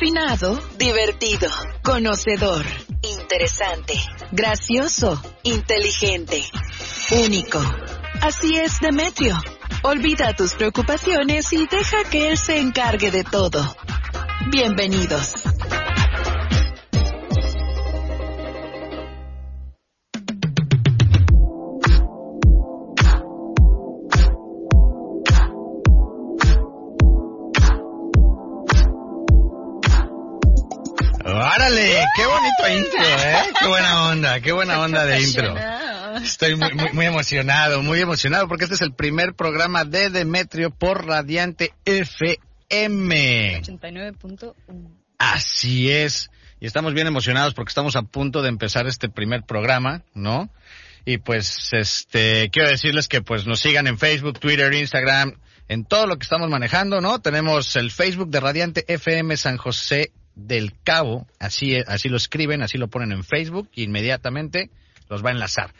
Refinado, divertido, conocedor, interesante, gracioso, inteligente, único. Así es, Demetrio. Olvida tus preocupaciones y deja que él se encargue de todo. Bienvenidos. Buena! ¡Qué buena onda de intro! Estoy muy, muy, muy emocionado, muy emocionado porque este es el primer programa de Demetrio por Radiante FM. 89.1. Así es. Y estamos bien emocionados porque estamos a punto de empezar este primer programa, ¿no? Y pues, este, quiero decirles que pues nos sigan en Facebook, Twitter, Instagram, en todo lo que estamos manejando, ¿no? Tenemos el Facebook de Radiante FM San José del Cabo, así, así lo escriben, así lo ponen en Facebook, y inmediatamente los va a enlazar.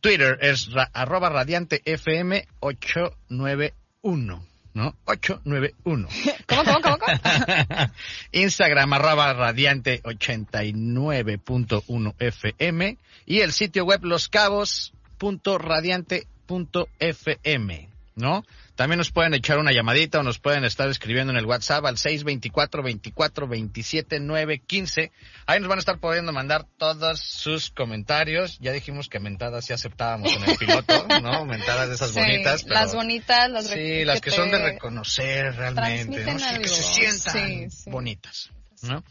Twitter es ra- arroba radiante FM 891, ¿no? 891. ¿Cómo, cómo, cómo? cómo? Instagram arroba radiante 89.1 FM y el sitio web loscabos.radiante.fm, ¿no? También nos pueden echar una llamadita o nos pueden estar escribiendo en el WhatsApp al 624 24 27 915. Ahí nos van a estar pudiendo mandar todos sus comentarios. Ya dijimos que mentadas sí aceptábamos en el piloto, ¿no? Mentadas de esas Sí, bonitas. pero- Las bonitas, las Sí, las que son de reconocer realmente, ¿no? Sí, que se sientan sí. bonitas, ¿no?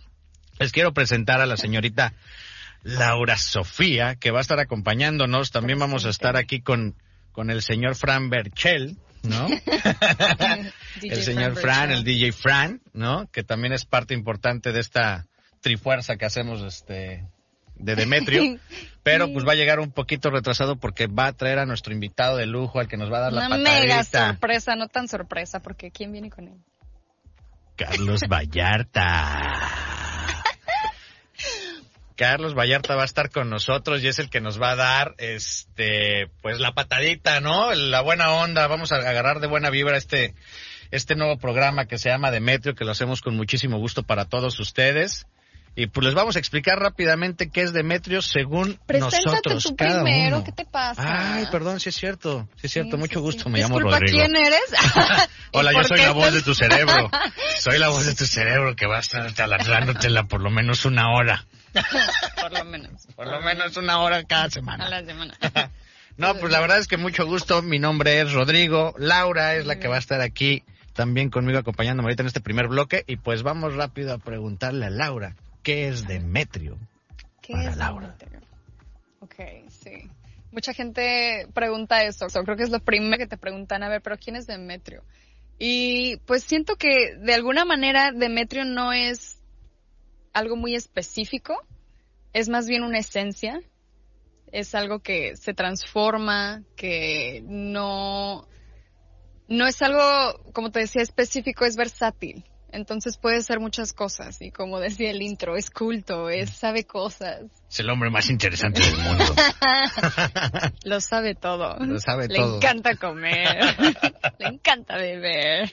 Les quiero presentar a la señorita Laura Sofía, que va a estar acompañándonos. También vamos a estar aquí con, con el señor Fran Berchel, ¿no? El señor Fran el DJ Fran, ¿no? Que también es parte importante de esta trifuerza que hacemos, este, de Demetrio. Pero pues va a llegar un poquito retrasado porque va a traer a nuestro invitado de lujo, al que nos va a dar la Una mega sorpresa, no tan sorpresa, porque ¿quién viene con él? Carlos Vallarta. Carlos Vallarta va a estar con nosotros y es el que nos va a dar, este, pues la patadita, ¿no? La buena onda. Vamos a agarrar de buena vibra este, este nuevo programa que se llama Demetrio, que lo hacemos con muchísimo gusto para todos ustedes. Y pues les vamos a explicar rápidamente qué es Demetrio según Preséntate nosotros, tú cada primero, uno. ¿qué te pasa? Ay, perdón, sí es cierto, sí es cierto, Sí, mucho sí, gusto, sí. me llamo Rodrigo. ¿quién eres? Hola, ¿Y yo soy la voz de tu cerebro. Soy la voz de tu cerebro que va a estar taladrandotela por lo menos una hora. Por lo menos. Por lo menos una hora cada A semana. la semana. No, pues la verdad es que mucho gusto. Mi nombre es Rodrigo. Laura es la que va a estar aquí también conmigo acompañándome ahorita en este primer bloque. Y pues vamos rápido a preguntarle a Laura, ¿qué es Demetrio? ¿Qué Para es Laura. Demetrio? Ok, sí. Mucha gente pregunta eso. So, creo que es lo primero que te preguntan, a ver, pero ¿quién es Demetrio? Y pues siento que de alguna manera Demetrio no es algo muy específico, es más bien una esencia, es algo que se transforma, que no, no es algo, como te decía, específico, es versátil. Entonces puede ser muchas cosas y como decía el intro, es culto, es sabe cosas, Es el hombre más interesante del mundo. lo sabe todo. Lo sabe Le todo. encanta comer, le encanta beber,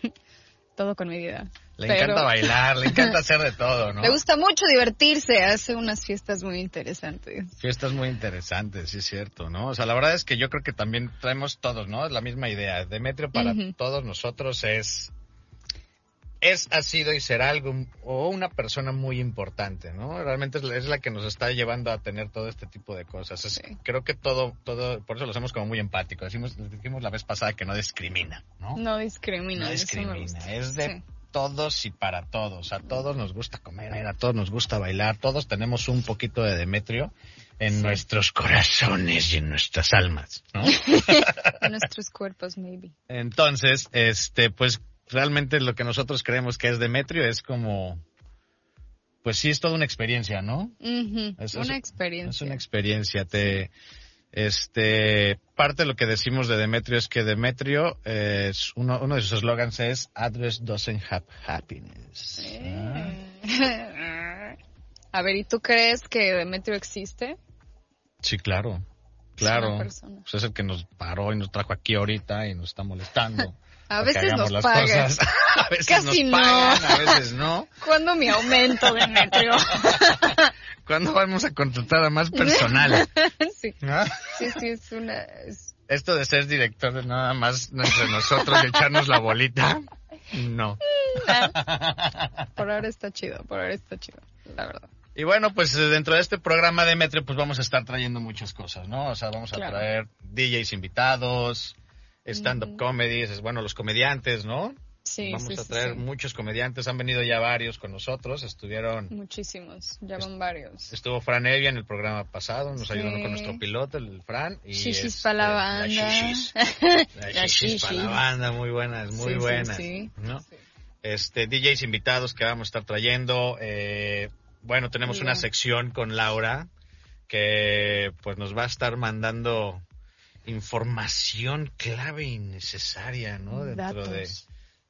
todo con medida. Le Pero- encanta bailar, le encanta hacer de todo, ¿no? Le gusta mucho divertirse, hace unas fiestas muy interesantes. Fiestas muy interesantes, sí es cierto, ¿no? O sea, la verdad es que yo creo que también traemos todos, ¿no? Es la misma idea. Demetrio para todos nosotros es, es, ha sido y será algo, o una persona muy importante, ¿no? Realmente es la, es la que nos está llevando a tener todo este tipo de cosas. Es- Sí. Creo que todo, todo, por eso lo hacemos como muy empático. Decimos, dijimos la vez pasada que no discrimina, ¿no? No discrimina. No discrimina, es de Sí. Todos y para todos. A todos nos gusta comer, a todos nos gusta bailar, todos tenemos un poquito de Demetrio en Sí. nuestros corazones y en nuestras almas, ¿no? En nuestros cuerpos, maybe. Entonces, este, pues realmente lo que nosotros creemos que es Demetrio es como, pues sí es toda una experiencia, ¿no? Es- es- una experiencia. Es una experiencia. Te, este, parte de lo que decimos de Demetrio es que Demetrio, eh, es uno, uno de sus eslogans es Address doesn't have happiness. Ah. Eh. A ver, ¿y tú crees que Demetrio existe? Sí, claro. Claro. Pues es el que nos paró y nos trajo aquí ahorita y nos está molestando. A veces nos las cosas. A veces Casi nos no. pagan, a veces no. ¿Cuándo mi aumento, Demetrio? ¿Cuándo vamos a contratar a más personal? sí, ¿Ah? sí, sí, es una... es- Esto de ser director de nada más entre nosotros y echarnos la bolita, no. Por ahora está chido, por ahora está chido, la verdad. Y bueno, pues eh, dentro de este programa de Metro, pues vamos a estar trayendo muchas cosas, ¿no? O sea, vamos a Claro. traer DJs invitados, stand-up comedies, es bueno, los comediantes, ¿no? Sí, vamos sí, a traer sí. muchos comediantes, han venido ya varios con nosotros, estuvieron, Muchísimos, ya van varios. estuvo Fran Evia en el programa pasado, nos Sí. ayudó con nuestro piloto, el Fran. Y Shishis este, pa' la banda. shishis. La shishis pa' la shishis. banda, muy buenas, muy buenas. sí. ¿no? Este, DJs invitados que vamos a estar trayendo. eh, bueno, tenemos una sección con Laura que pues nos va a estar mandando información clave y necesaria, ¿no? Dentro de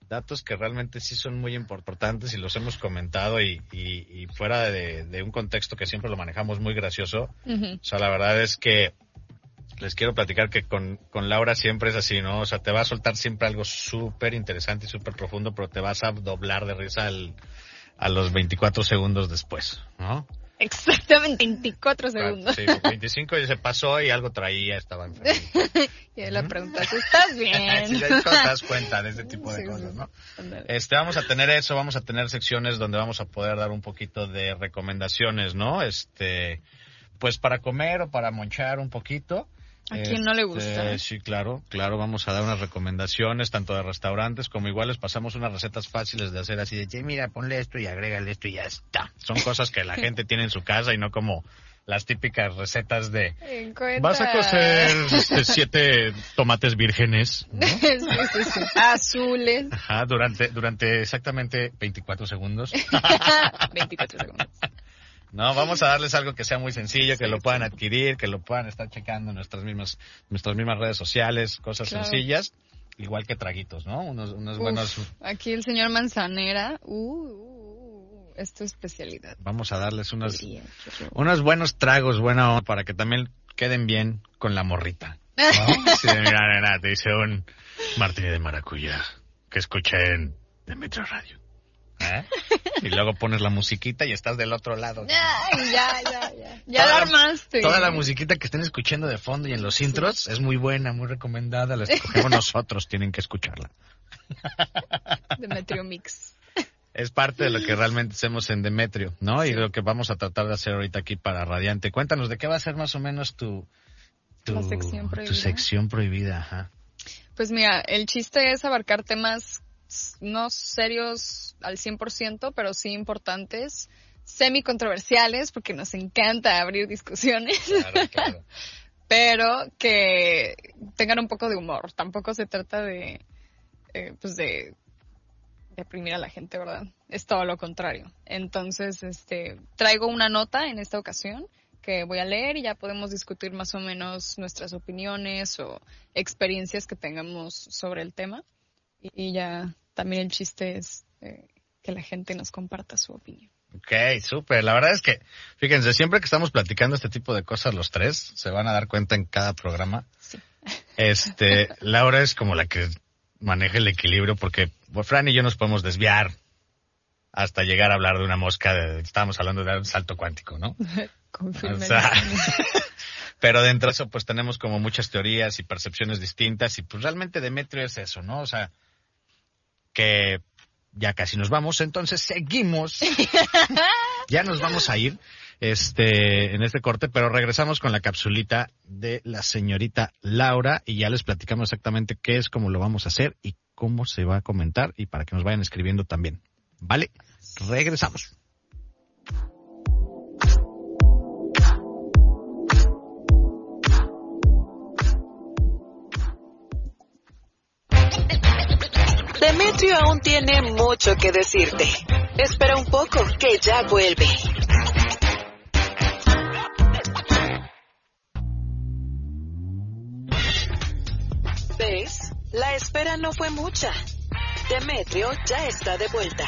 Datos. que realmente sí son muy importantes y los hemos comentado y, y- y fuera de, de un contexto que siempre lo manejamos muy gracioso. O sea, la verdad es que les quiero platicar que con, con Laura siempre es así, ¿no? O sea, te va a soltar siempre algo súper interesante y súper profundo, pero te vas a doblar de risa al- a los 24 segundos después, ¿no? Exactamente 24 segundos. Sí, 25 y se pasó y algo traía, estaba enfermo. Y ahí le preguntas, ¿estás bien? Te das cuenta de ese tipo de Sí, cosas. ¿no? Este, vamos a tener eso, vamos a tener secciones donde vamos a poder dar un poquito de recomendaciones, ¿no? Este, pues para comer o para monchar un poquito. ¿A quién no le Este, gusta? Sí, claro, claro, vamos a dar unas recomendaciones tanto de restaurantes como igual les pasamos unas recetas fáciles de hacer así de, "Che, mira, ponle esto y agrégale esto y ya está. Son cosas que la gente tiene en su casa y no como las típicas recetas de, vas a cocer este, siete tomates vírgenes, ¿no? sí, sí, sí. Azules. Ajá, durante, durante exactamente 24 segundos. 24 segundos. No, vamos a darles algo que sea muy sencillo, que lo puedan adquirir, que lo puedan estar checando en nuestras mismas, nuestras mismas redes sociales, cosas Claro. sencillas, igual que traguitos, ¿no? Unos, unos buenos, aquí el señor Manzanera. Uh, uh, uh, es tu especialidad. vamos a darles unos, unos buenos tragos, buena onda, para que también queden bien con la morrita. ¿no? Sí, mira, nena, te dice un martini de maracuyá que escuché en Metro Radio. ¿Eh? Y luego pones la musiquita y estás del otro lado. Ay, ya, ya, ya. Ya la- armaste. Toda la musiquita que estén escuchando de fondo y en los intros es muy buena, muy recomendada. La escogemos nosotros, tienen que escucharla. Demetrio Mix. Es parte de lo que realmente hacemos en Demetrio, ¿no? Y Sí. lo que vamos a tratar de hacer ahorita aquí para Radiante. Cuéntanos, ¿de qué va a ser más o menos tu, tu, sección tu prohibida. sección prohibida? Ajá. Pues mira, el chiste es abarcar temas no serios al 100%, pero sí importantes, semi controversiales, porque nos encanta abrir discusiones, Claro, claro. pero que tengan un poco de humor. Tampoco se trata de, eh, pues de deprimir a la gente, ¿verdad? Es todo lo contrario. Entonces, este, traigo una nota en esta ocasión que voy a leer y ya podemos discutir más o menos nuestras opiniones o experiencias que tengamos sobre el tema. Y, y ya también el chiste es eh, que la gente nos comparta su opinión. Ok, súper. La verdad es que, fíjense, siempre que estamos platicando este tipo de cosas los tres, se van a dar cuenta en cada programa. Sí. Este, Laura es como la que maneja el equilibrio porque Fran y yo nos podemos desviar hasta llegar a hablar de una mosca. De, estábamos hablando de un salto cuántico, ¿no? O sea, pero dentro de eso pues tenemos como muchas teorías y percepciones distintas y pues realmente Demetrio es eso, ¿no? O sea, que ya casi nos vamos, entonces seguimos. ya nos vamos a ir este en este corte, pero regresamos con la capsulita de la señorita Laura y ya les platicamos exactamente qué es, cómo lo vamos a hacer y cómo se va a comentar y para que nos vayan escribiendo también. ¿Vale? Regresamos. Demetrio aún tiene mucho que decirte. Espera un poco, que ya vuelve. ¿Ves? La espera no fue mucha. Demetrio ya está de vuelta.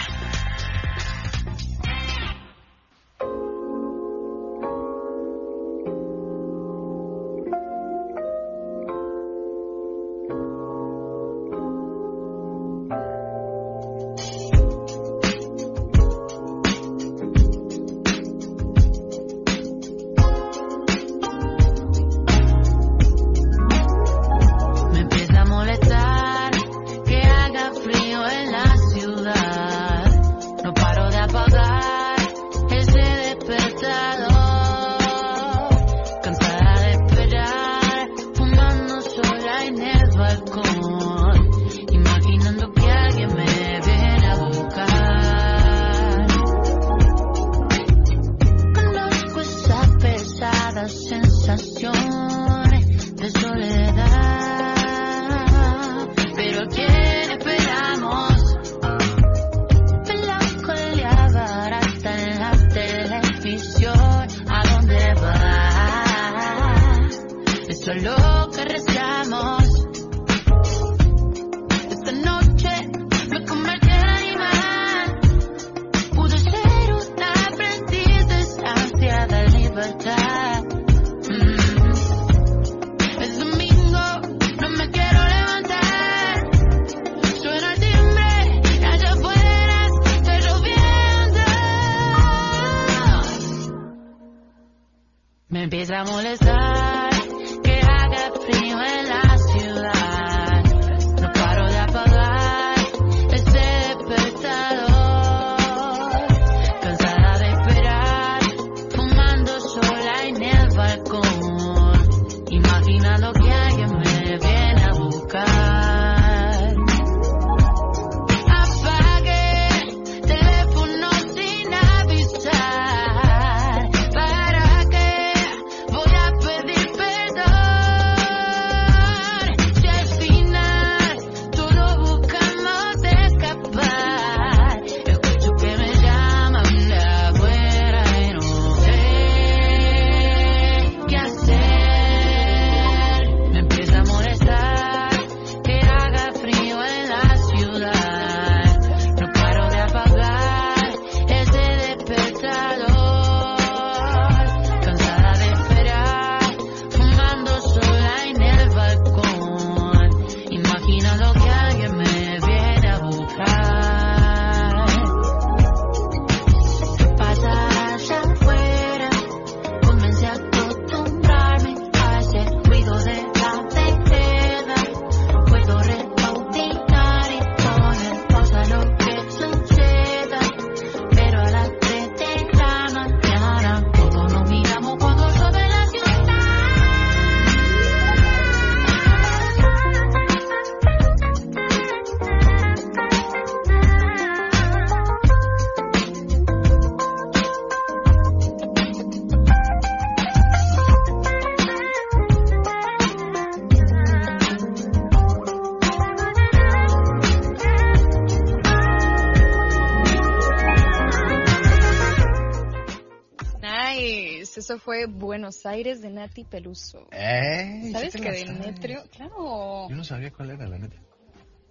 Eso fue Buenos Aires de Nati Peluso. Eh, ¿Sabes que Demetrio? sabes. Claro. Yo no sabía cuál era, la neta.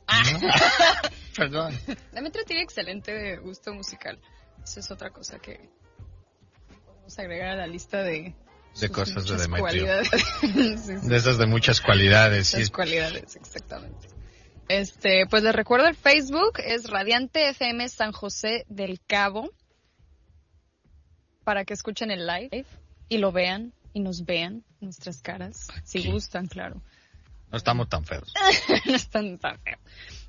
Ah. ¿No? Perdón. Demetrio tiene excelente gusto musical. Eso es otra cosa que podemos agregar a la lista de, De cosas de muchas Demetrio. cualidades. Sí, sí, De esas de muchas cualidades. sí. Las cualidades, exactamente. Este, pues les recuerdo el Facebook, es Radiante FM San José del Cabo, para que escuchen el live y lo vean y nos vean nuestras caras, si Aquí. gustan, claro. No estamos tan feos. no están tan feo.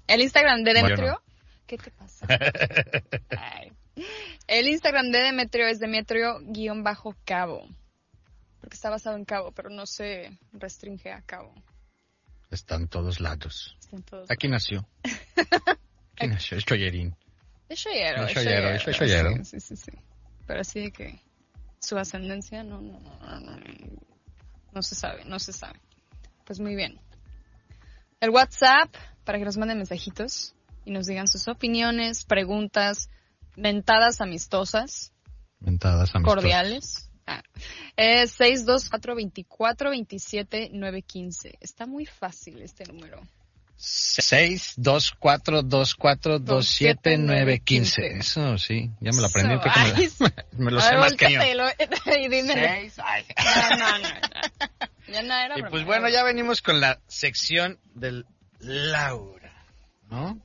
El Instagram de. Demetrio, ¿qué te pasa? Ay. El Instagram de Demetrio es Demetrio-Cabo, porque está basado en Cabo, pero no se restringe a Cabo. Están en todos lados. Está en todos Aquí nació. Aquí nació. Es Choyerín. Es joyero, Es joyero. es joyero. Sí, sí, sí, sí. Pero así de que su ascendencia no, no, no, no, no, no se sabe, no se sabe. Pues muy bien. El WhatsApp, para que nos manden mensajitos y nos digan sus opiniones, preguntas, mentadas amistosas, Mentadas amistosas. cordiales. Ah. Es 624-24-27-915. Está muy fácil este número. 62424279915. Eso sí, ya me lo aprendí. Eso, creo que me, la- me lo sé ver, más que yo. y. No, no, no. Ya no era Y pues bueno, ya venimos con la sección del Laura, ¿no?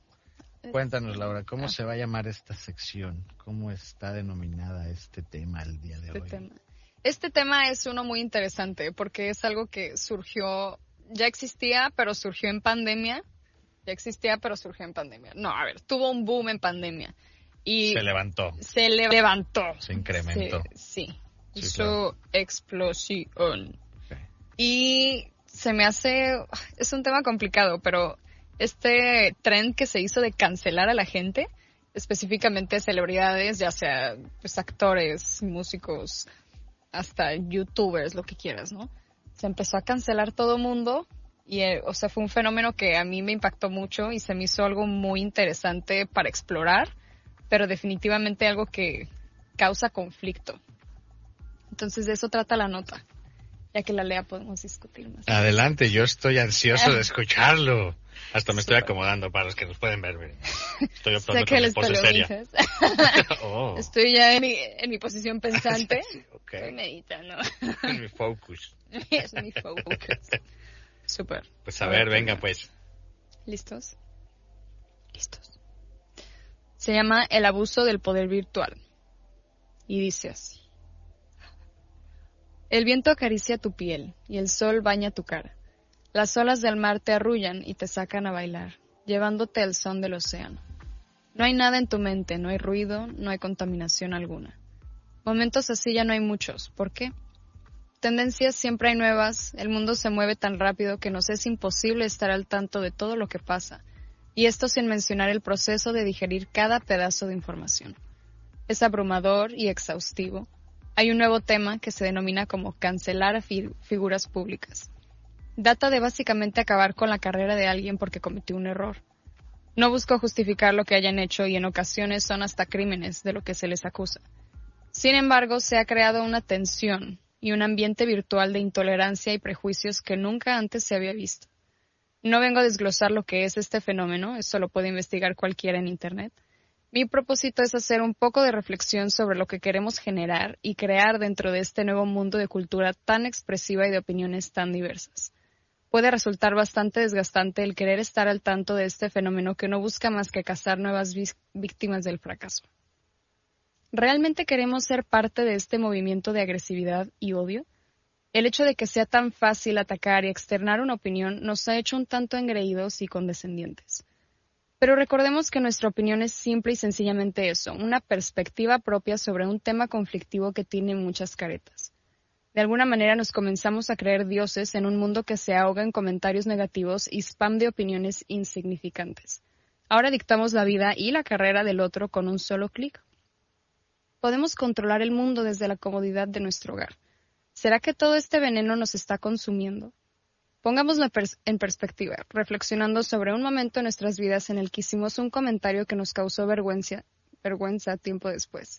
Cuéntanos, Laura, ¿cómo se va a llamar esta sección? ¿Cómo está denominada este tema el día de este hoy? tema. Este tema es uno muy interesante porque es algo que surgió, ya existía, pero surgió en pandemia. Ya existía, pero surgió en pandemia. No, a ver, tuvo un boom en pandemia. Y Se levantó, se le- levantó. se incrementó. Se- sí. Sí, Hizo claro. explosión. Y se me hace, es un tema complicado, pero este trend que se hizo de cancelar a la gente, específicamente celebridades, ya sea pues actores, músicos, hasta youtubers, lo que quieras, ¿no? Se empezó a cancelar todo mundo y, eh, o sea, fue un fenómeno que a mí me impactó mucho y se me hizo algo muy interesante para explorar, pero definitivamente algo que causa conflicto. Entonces de eso trata la nota. Ya que la lea podemos discutir más. Adelante, yo estoy ansioso de escucharlo. Hasta me estoy acomodando para los que nos pueden ver. miren. Estoy sé que les seria. Oh, Estoy ya en mi, en mi posición pensante. ok. Estoy meditando. Es mi focus. es mi focus. Súper. Pues a ver, venga pues. ¿Listos? Listos. Se llama El abuso del poder virtual. Y dice así. El viento acaricia tu piel y el sol baña tu cara. Las olas del mar te arrullan y te sacan a bailar, llevándote al son del océano. No hay nada en tu mente, no hay ruido, no hay contaminación alguna. Momentos así ya no hay muchos. ¿Por qué? Tendencias siempre hay nuevas, el mundo se mueve tan rápido que nos es imposible estar al tanto de todo lo que pasa, y esto sin mencionar el proceso de digerir cada pedazo de información. Es abrumador y exhaustivo. Hay un nuevo tema que se denomina como cancelar a fi- figuras públicas. Data de básicamente acabar con la carrera de alguien porque cometió un error. No busco justificar lo que hayan hecho y en ocasiones son hasta crímenes de lo que se les acusa. Sin embargo, se ha creado una tensión y un ambiente virtual de intolerancia y prejuicios que nunca antes se había visto. No vengo a desglosar lo que es este fenómeno, eso lo puede investigar cualquiera en Internet. Mi propósito es hacer un poco de reflexión sobre lo que queremos generar y crear dentro de este nuevo mundo de cultura tan expresiva y de opiniones tan diversas. Puede resultar bastante desgastante el querer estar al tanto de este fenómeno que no busca más que cazar nuevas víctimas del fracaso. ¿Realmente queremos ser parte de este movimiento de agresividad y odio? El hecho de que sea tan fácil atacar y externar una opinión nos ha hecho un tanto engreídos y condescendientes. Pero recordemos que nuestra opinión es simple y sencillamente eso, una perspectiva propia sobre un tema conflictivo que tiene muchas caretas. De alguna manera nos comenzamos a creer dioses en un mundo que se ahoga en comentarios negativos y spam de opiniones insignificantes. Ahora dictamos la vida y la carrera del otro con un solo clic. Podemos controlar el mundo desde la comodidad de nuestro hogar. ¿Será que todo este veneno nos está consumiendo? Pongámoslo en perspectiva, reflexionando sobre un momento en nuestras vidas en el que hicimos un comentario que nos causó vergüenza, vergüenza tiempo después.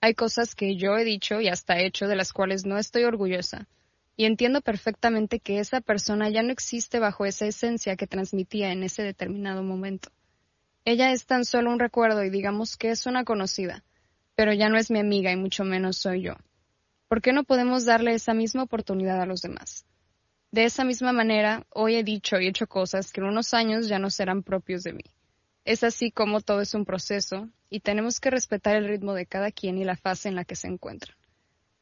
Hay cosas que yo he dicho y hasta hecho de las cuales no estoy orgullosa, y entiendo perfectamente que esa persona ya no existe bajo esa esencia que transmitía en ese determinado momento. Ella es tan solo un recuerdo y digamos que es una conocida, pero ya no es mi amiga y mucho menos soy yo. ¿Por qué no podemos darle esa misma oportunidad a los demás? De esa misma manera, hoy he dicho y hecho cosas que en unos años ya no serán propios de mí. Es así como todo es un proceso y tenemos que respetar el ritmo de cada quien y la fase en la que se encuentran.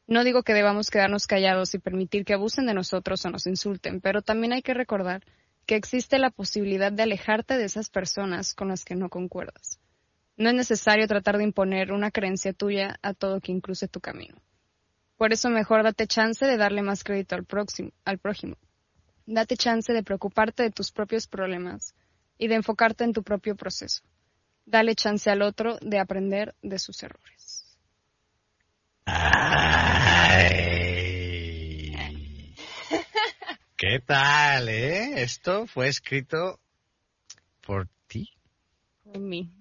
No digo que debamos quedarnos callados y permitir que abusen de nosotros o nos insulten, pero también hay que recordar que existe la posibilidad de alejarte de esas personas con las que no concuerdas. No es necesario tratar de imponer una creencia tuya a todo quien cruce tu camino. Por eso mejor date chance de darle más crédito al próximo, al prójimo. Date chance de preocuparte de tus propios problemas y de enfocarte en tu propio proceso. Dale chance al otro de aprender de sus errores. Ay. ¿Qué tal, eh? Esto fue escrito por ti. Por mí.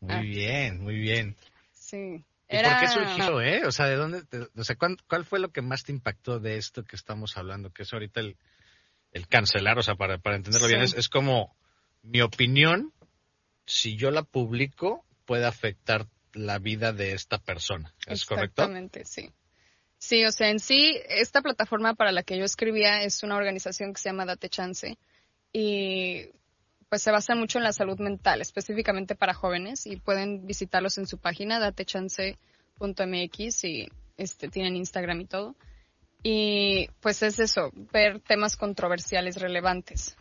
Muy Ah. bien, muy bien. Sí. ¿Y por qué surgió, eh? O sea, ¿de dónde? te- o sea, ¿cuán- ¿cuál fue lo que más te impactó de esto que estamos hablando? Que es ahorita el, el cancelar, o sea, para, para entenderlo bien, es, es como mi opinión, si yo la publico, puede afectar la vida de esta persona. ¿Es correcto? Exactamente, sí. Sí, o sea, en sí, esta plataforma para la que yo escribía es una organización que se llama Date Chance y pues se basa mucho en la salud mental, específicamente para jóvenes y pueden visitarlos en su página datechance.mx y este tienen Instagram y todo. Y pues es eso, ver temas controversiales relevantes.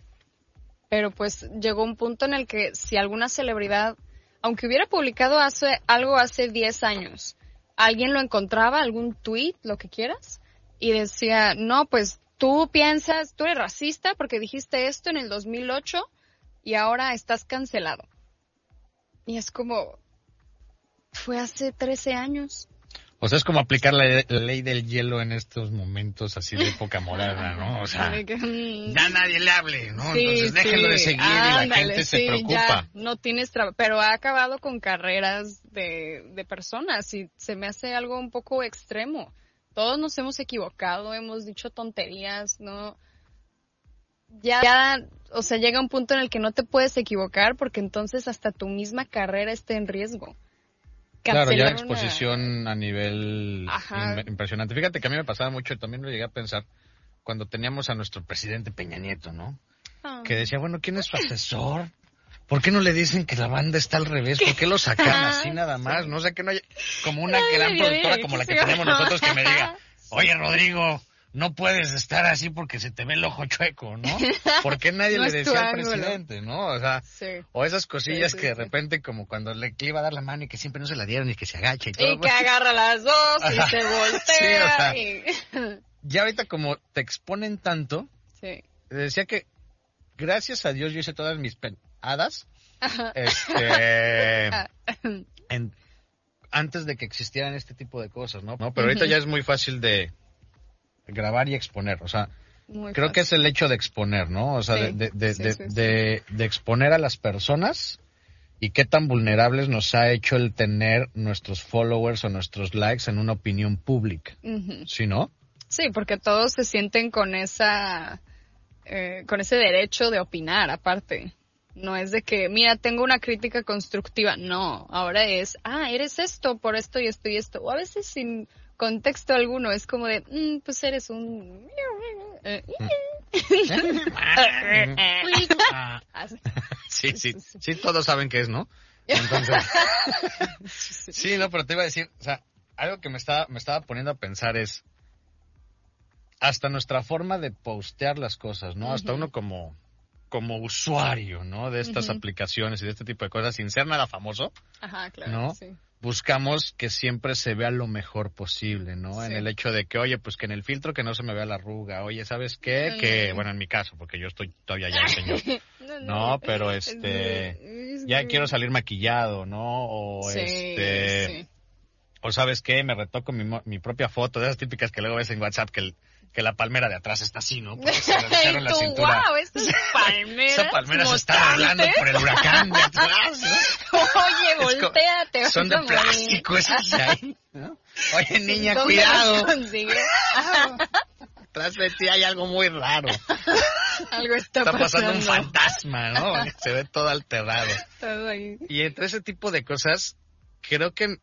Pero pues llegó un punto en el que si alguna celebridad, aunque hubiera publicado hace algo hace 10 años, alguien lo encontraba, algún tweet, lo que quieras, y decía, no, pues tú piensas, tú eres racista porque dijiste esto en el 2008 y ahora estás cancelado. Y es como, fue hace 13 años. O sea, es como aplicar la, la ley del hielo en estos momentos así de época moderna, ¿no? O sea, mm, ya nadie le hable, ¿no? Sí, Entonces déjenlo de seguir y la Ándale, gente se sí, preocupa. ya, no tienes trabajo, pero ha acabado con carreras de, de personas y se me hace algo un poco extremo. Todos nos hemos equivocado, hemos dicho tonterías, ¿no? Ya, ya, o sea, llega un punto en el que no te puedes equivocar porque entonces hasta tu misma carrera está en riesgo. Claro, ya una- exposición a nivel impresionante. Fíjate que a mí me pasaba mucho, y también lo llegué a pensar, cuando teníamos a nuestro presidente Peña Nieto, ¿no? Ah. Que decía, bueno, ¿quién es su asesor? ¿Por qué no le dicen que la banda está al revés? ¿Por qué lo sacan así nada más? No sé, que no haya como una gran productora como la que tenemos nosotros que me diga, oye, Rodrigo, no puedes estar así porque se te ve el ojo chueco, ¿no? ¿Por qué nadie No le decía al presidente, no? O sea, Sí. o esas cosillas Sí, sí, que de repente como cuando le, iba a dar la mano y que siempre no se la dieron y que se agacha y todo. Y que agarra las dos y se o voltea. sea. y... Ya ahorita como te exponen tanto, sí. decía que gracias a Dios yo hice todas mis penadas este, en- antes de que existieran este tipo de cosas, ¿no? ¿No? Pero ahorita ya es muy fácil de grabar y exponer, o sea, Muy creo que es el hecho de exponer, ¿no? O sea, Sí, de, de- de- sí, de- sí, sí. de- de exponer a las personas y qué tan vulnerables nos ha hecho el tener nuestros followers o nuestros likes en una opinión pública. ¿sí, no? Sí, porque todos se sienten con esa, eh, con ese derecho de opinar, aparte. No es de que, mira, tengo una crítica constructiva. No, ahora es, ah, eres esto por esto y esto y esto. O a veces sin contexto alguno, es como de, "Mm, pues eres un... eh, sí, sí, sí, todos saben qué es, ¿no? Entonces, sí, no, pero te iba a decir, o sea, algo que me estaba, me estaba poniendo a pensar es, hasta nuestra forma de postear las cosas, ¿no? Hasta uno como, como usuario, ¿no? De estas aplicaciones y de este tipo de cosas, sin ser nada famoso, Ajá, claro. ¿No? Sí. Buscamos que siempre se vea lo mejor posible, ¿no? En el hecho de que, oye, pues que en el filtro que no se me vea la arruga, oye, ¿sabes qué? Que, bueno, en mi caso, porque yo estoy todavía ya señor. No, pero este, Es- ya quiero salir maquillado, ¿no? O Sí, este, sí. o sabes qué, me retoco mi, mi propia foto, de esas típicas que luego ves en WhatsApp que, el- que la palmera de atrás está así, ¿no? Porque se le la cintura. wow, palmeras. Esa palmera se está arreglando por el huracán de atrás, ¿no? Oye, volteate. Son de vas a morir. plástico esas de ahí, ¿no? Oye, niña, ¿Dónde cuidado. Atrás de ti hay algo muy raro. Algo está, Está pasando un fantasma, ¿no? Se ve todo alterado. Todo ahí. Y entre ese tipo de cosas, creo que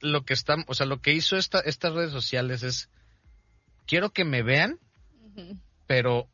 lo que está, o sea, lo que hizo esta, estas redes sociales es, quiero que me vean, pero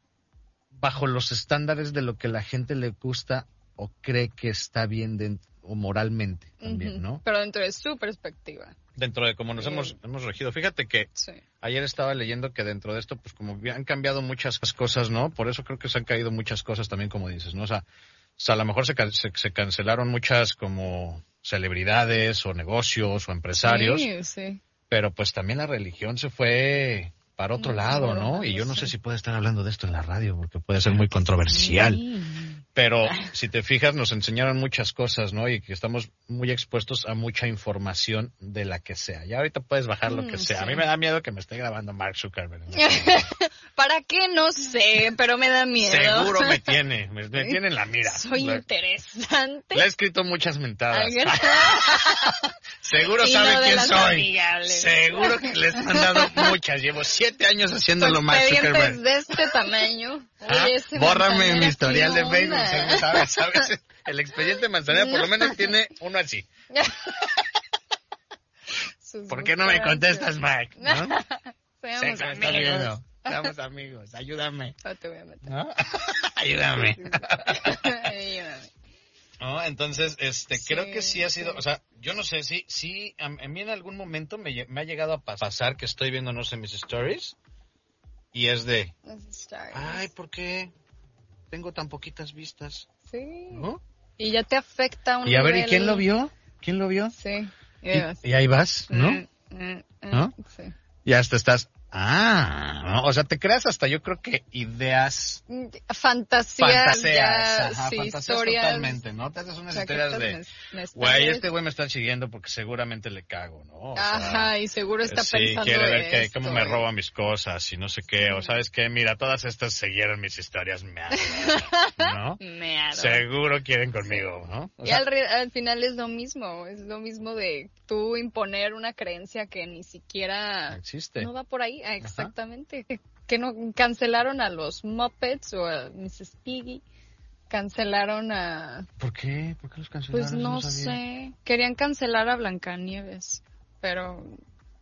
bajo los estándares de lo que la gente le gusta o cree que está bien dent- o moralmente también. ¿no? Pero dentro de su perspectiva. Dentro de cómo nos Sí. hemos, hemos regido. Fíjate que Sí. ayer estaba leyendo que dentro de esto, pues como han cambiado muchas cosas, ¿no? Por eso creo que se han caído muchas cosas también, como dices, ¿no? O sea, o sea, a lo mejor se, se, se cancelaron muchas como celebridades o negocios o empresarios, Sí, sí. pero pues también la religión se fue para otro lado, ¿no? Y yo no sé si puede estar hablando de esto en la radio, porque puede ser muy controversial. Sí. Pero si te fijas, nos enseñaron muchas cosas, ¿no? Y que estamos muy expuestos a mucha información de la que sea. Y ahorita puedes bajar lo Mm, que sea. A mí me da miedo que me esté grabando Mark Zuckerberg. ¿Para qué? No sé, pero me da miedo. Seguro me tiene, me, me tiene en la mira. Soy interesante. le he escrito muchas mentadas. Seguro Y sabe no quién soy. amigables. Seguro que les he mandado muchas. Llevo siete años haciéndolo Mark Zuckerberg. de este tamaño. Ah, Oye, ese bórrame mi historial ¿qué de Facebook, sabes, sabes. El expediente Manzanera por lo menos tiene uno así. ¿Por qué no me contestas, Mark? ¿No? Seamos amigos. viendo. Seamos amigos, ayúdame. No te voy a meter. ¿No? ayúdame. Ayúdame. ¿No? Entonces, este, Sí, creo que sí ha sido, sí. o sea, yo no sé, sí, sí, a, a mí en algún momento me, me ha llegado a pas- pasar que estoy viendo, no sé, mis stories, y es de, ay, ¿por qué tengo tan poquitas vistas? Sí. ¿No? Y ya te afecta un Y a ver, ¿y nivel- quién lo vio? ¿Quién lo vio? Sí. Y, y ahí vas, ¿no? Mm, mm, mm, ¿No? Sí. Y hasta estás, ah, ¿no? o sea, te creas hasta yo creo que ideas, Fantasías, fantaseas, ajá, sí, fantaseas historias. totalmente, ¿no? Te haces unas historias chaquetas de, mes- mestrales. güey, este güey me está siguiendo porque seguramente le cago, ¿no? O sea, Ajá, y seguro está sí, pensando quiere ver que, cómo me roba mis cosas y no sé qué, o sabes qué, mira, todas estas siguieron mis historias, me ¿no? Me. Seguro quieren conmigo, ¿no? O Y sea, al, re- al final es lo mismo, es lo mismo de tú imponer una creencia que ni siquiera existe. no va por ahí, ah, exactamente. Que no cancelaron a los Muppets o a Mrs. Piggy, cancelaron a ¿Por qué? ¿Por qué los cancelaron? pues no sabía. sé, querían cancelar a Blancanieves, pero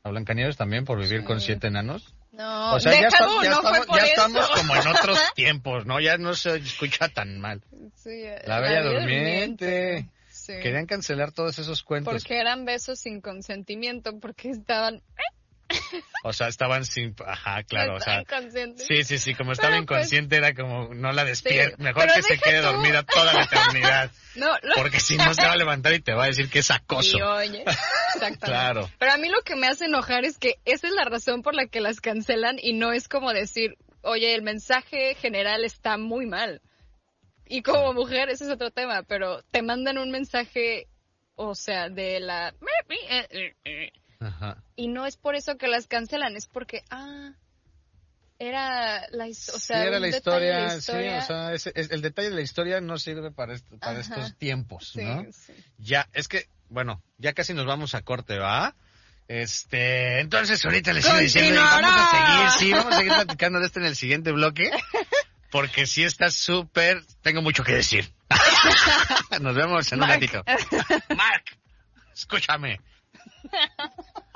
¿A Blancanieves también por vivir Sí. con siete enanos? no, O sea, ya, está- ya no estamos, ya estamos como en otros tiempos, ¿no? Ya no se escucha tan mal. Sí, La Bella Durmiente. Sí. Querían cancelar todos esos cuentos. Porque eran besos sin consentimiento, porque estaban... O sea, estaban sin, ajá, claro, o sea, inconsciente. sí, sí, sí, como estaba Pero, pues, inconsciente era como, no la despierta, Sí, mejor que se quede tú. dormida toda la eternidad, No, lo- porque si no se va a levantar y te va a decir que es acoso. Y oye, exactamente. Claro. Pero a mí lo que me hace enojar es que esa es la razón por la que las cancelan y no es como decir, oye, el mensaje general está muy mal. Y como mujer, ese es otro tema, pero te mandan un mensaje, o sea, de la... Ajá. Y no es por eso que las cancelan, es porque, ah, era la, o sea, sí, era la de historia, la historia. sí, o sea, ese- es- el detalle de la historia no sirve para, para Ajá. estos tiempos, Sí, ¿no? sí. Ya, es que, bueno, ya casi nos vamos a corte, ¿va? Este, entonces ahorita les sigo diciendo, vamos a seguir, sí, vamos a seguir platicando de esto en el siguiente bloque, porque sí está súper, tengo mucho que decir. Nos vemos en un ratito. Mark, escúchame.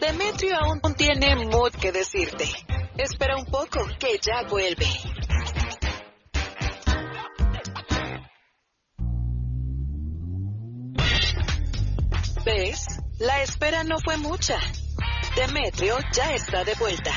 Demetrio aún tiene mucho que decirte. Espera un poco, que ya vuelve. ¿Ves? La espera no fue mucha. Demetrio ya está de vuelta.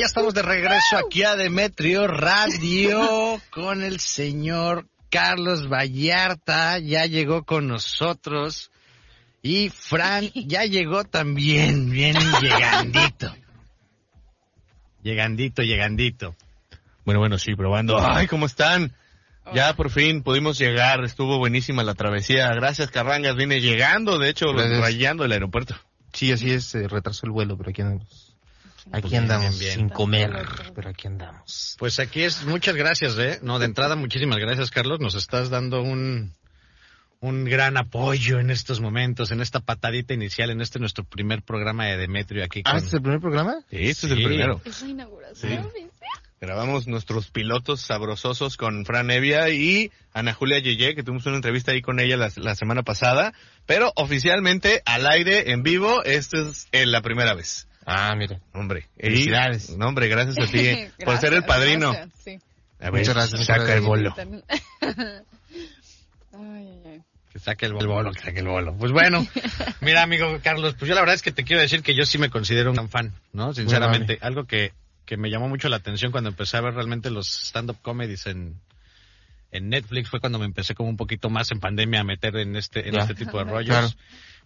Ya estamos de regreso aquí a Demetrio Radio con el señor Carlos Vallarta. Ya llegó con nosotros. Y Fran ya llegó también. Viene llegandito. Llegandito, llegandito. Bueno, bueno, sí, probando. Ay, ¿cómo están? Ya por fin pudimos llegar, estuvo buenísima la travesía. Gracias, Carrangas, vine llegando, de hecho, Gracias. rayando el aeropuerto. Sí, así es, se retrasó el vuelo, pero aquí andamos. Aquí Bien, andamos, bien, bien. sin comer, pero aquí andamos. Pues aquí es, muchas gracias, ¿eh? No, de entrada, muchísimas gracias, Carlos. Nos estás dando un, un gran apoyo en estos momentos, en esta patadita inicial, en este nuestro primer programa de Demetrio aquí. ¿Ah, con- este es el primer programa? Sí, este es el primero. Es la inauguración. Grabamos nuestros pilotos sabrososos con Fran Evia y Ana Julia Yeye, que tuvimos una entrevista ahí con ella la, la semana pasada. Pero oficialmente, al aire, en vivo, esta es eh, la primera vez. Ah, mira. Hombre, Felicidades. no, hombre, gracias a ti eh, por ser el padrino. gracias, sí. A ver, Muchas gracias, Saca el bolo. Ay, ay, ay. Que saque el bolo, que saque el bolo. Pues bueno, mira, amigo Carlos, pues yo la verdad es que te quiero decir que yo sí me considero un gran fan, ¿no? Sinceramente, algo que, que me llamó mucho la atención cuando empecé a ver realmente los stand-up comedies en, en Netflix fue cuando me empecé como un poquito más en pandemia a meter en este, en este tipo de rollos. Claro.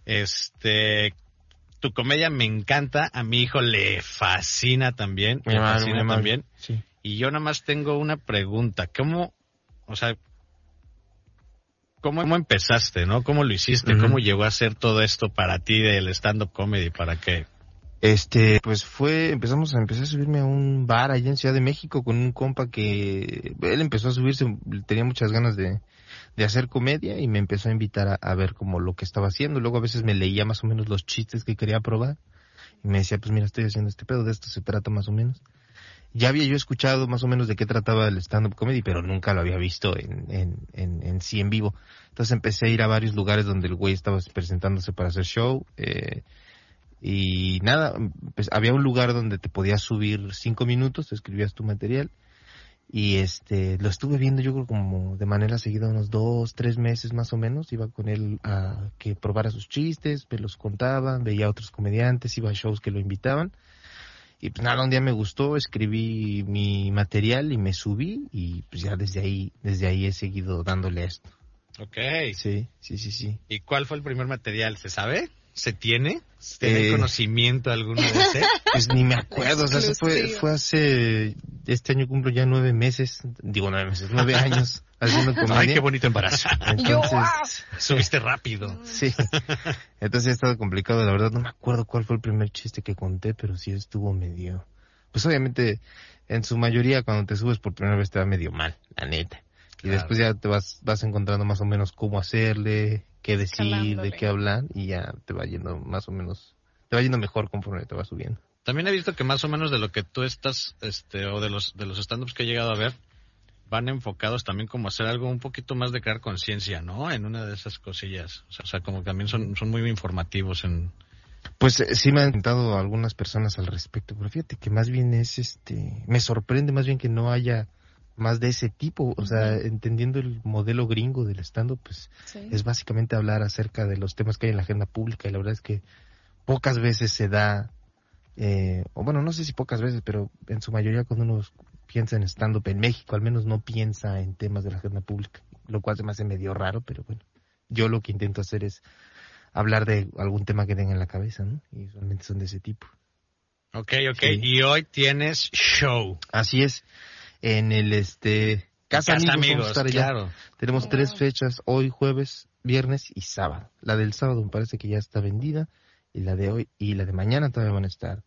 Este, tu comedia me encanta, a mi hijo le fascina también, me fascina también. Sí. Y yo nada más tengo una pregunta. ¿Cómo, o sea, cómo, cómo empezaste, no? ¿Cómo lo hiciste? ¿Cómo llegó a ser todo esto para ti del stand-up comedy? ¿Para qué? Este, pues fue, empezamos a empezar a subirme a un bar allá en Ciudad de México con un compa que él empezó a subirse, tenía muchas ganas de, de hacer comedia y me empezó a invitar a, ver como lo que estaba haciendo. Luego a veces me leía más o menos los chistes que quería probar y me decía, pues mira, estoy haciendo este pedo, de esto se trata más o menos. Ya había yo escuchado más o menos de qué trataba el stand-up comedy, pero nunca lo había visto en, en, en, en sí en vivo. Entonces empecé a ir a varios lugares donde el güey estaba presentándose para hacer show. Eh, y nada, pues había un lugar donde te podías subir cinco minutos, escribías tu material. Y este, lo estuve viendo yo creo como de manera seguida unos dos, tres meses más o menos. Iba con él a que probara sus chistes, me los contaba, veía a otros comediantes, iba a shows que lo invitaban. Y pues nada, un día me gustó, escribí mi material y me subí y pues ya desde ahí, desde ahí he seguido dándole esto. Ok. Sí, sí, sí, sí. ¿Y cuál fue el primer material? ¿Se sabe? ¿Se tiene? ¿Tiene Eh, conocimiento alguno de ese? Pues ni me acuerdo, o sea, eso fue, fue hace, este año cumplo ya nueve meses, digo nueve meses, nueve años haciendo comedia. Ay, qué bonito embarazo. Entonces, Subiste rápido. sí. Entonces ha estado complicado, la verdad no me acuerdo cuál fue el primer chiste que conté, pero sí estuvo medio, pues obviamente en su mayoría cuando te subes por primera vez te va medio mal, la neta. Y Claro. después ya te vas, vas encontrando más o menos cómo hacerle, qué decir, Calándole. de qué hablar, y ya te va yendo más o menos, te va yendo mejor conforme te va subiendo. También he visto que más o menos de lo que tú estás, este, o de los, de los stand-ups que he llegado a ver, van enfocados también como a hacer algo un poquito más de crear conciencia, ¿no? En una de esas cosillas. O sea, o sea, como que también son, son muy informativos en... Pues eh, sí me han comentado algunas personas al respecto, pero fíjate que más bien es este, me sorprende más bien que no haya más de ese tipo, o sea, entendiendo el modelo gringo del stand pues Sí. es básicamente hablar acerca de los temas que hay en la agenda pública y la verdad es que pocas veces se da, eh, o bueno, no sé si pocas veces, pero en su mayoría cuando uno piensa en stand-up en México, al menos no piensa en temas de la agenda pública, lo cual se me hace medio raro, pero bueno, yo lo que intento hacer es hablar de algún tema que tenga en la cabeza, ¿no? Y usualmente son de ese tipo. Ok, ok. Sí. Y hoy tienes show. Así es, en el este Casa, Amigos, allá. claro. Tenemos tres fechas, hoy, jueves, viernes y sábado. La del sábado me parece que ya está vendida, y la de hoy y la de mañana todavía van a estar,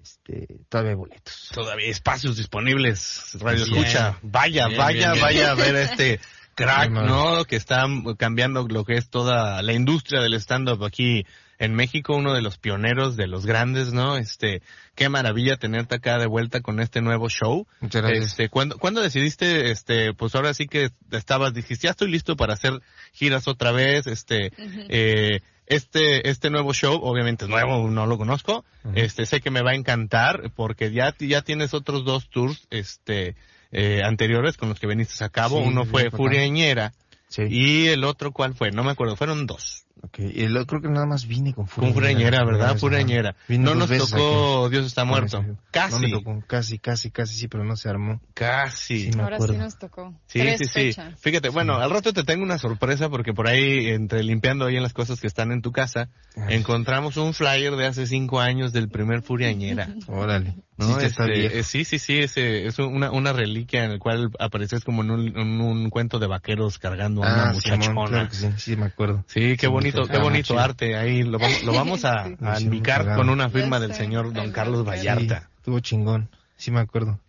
este, todavía hay boletos. Todavía hay espacios disponibles. Radio Bien. Escucha. Vaya, Bien, vaya, bien, bien. vaya a ver a este crack. ¿no? Que está cambiando lo que es toda la industria del stand-up aquí en México, uno de los pioneros, de los grandes, ¿no? Este, qué maravilla tenerte acá de vuelta con este nuevo show. Muchas gracias. Este, ¿cuándo, ¿cuándo decidiste, este, pues ahora sí que estabas, dijiste, ya estoy listo para hacer giras otra vez, este, eh, este, este nuevo show, obviamente es nuevo, no lo conozco, este, sé que me va a encantar porque ya, ya tienes otros dos tours, este, eh, anteriores con los que viniste a cabo. Sí, Uno fue. Furiañera Sí. y el otro, ¿cuál fue? No me acuerdo, fueron dos. Ok, y lo- creo que nada más vine con Con Furañera, ¿verdad? Furañera. Vine No nos tocó Dios está muerto. No, Casi. No me tocó, casi, casi, casi, sí, pero no se armó. Casi. Sí, Ahora sí nos tocó. Sí, Tres sí, sí. Fíjate, bueno, al rato te tengo una sorpresa porque por ahí, entre limpiando ahí en las cosas que están en tu casa, Ay. encontramos un flyer de hace cinco años del primer Furiañera. Órale. ¿No? Sí, Este, eh, sí, sí, sí, ese, es una, una reliquia en el cual apareces como en un, en un cuento de vaqueros cargando a una Ah, Simón, muchachona. claro que sí, sí, me acuerdo. Sí, qué Sí, bonito, qué ah, bonito chido. arte. Ahí lo vamos, lo vamos a, a muy con una firma del señor Don Carlos Don Carlos. Vallarta. Sí, estuvo chingón. Sí, me acuerdo.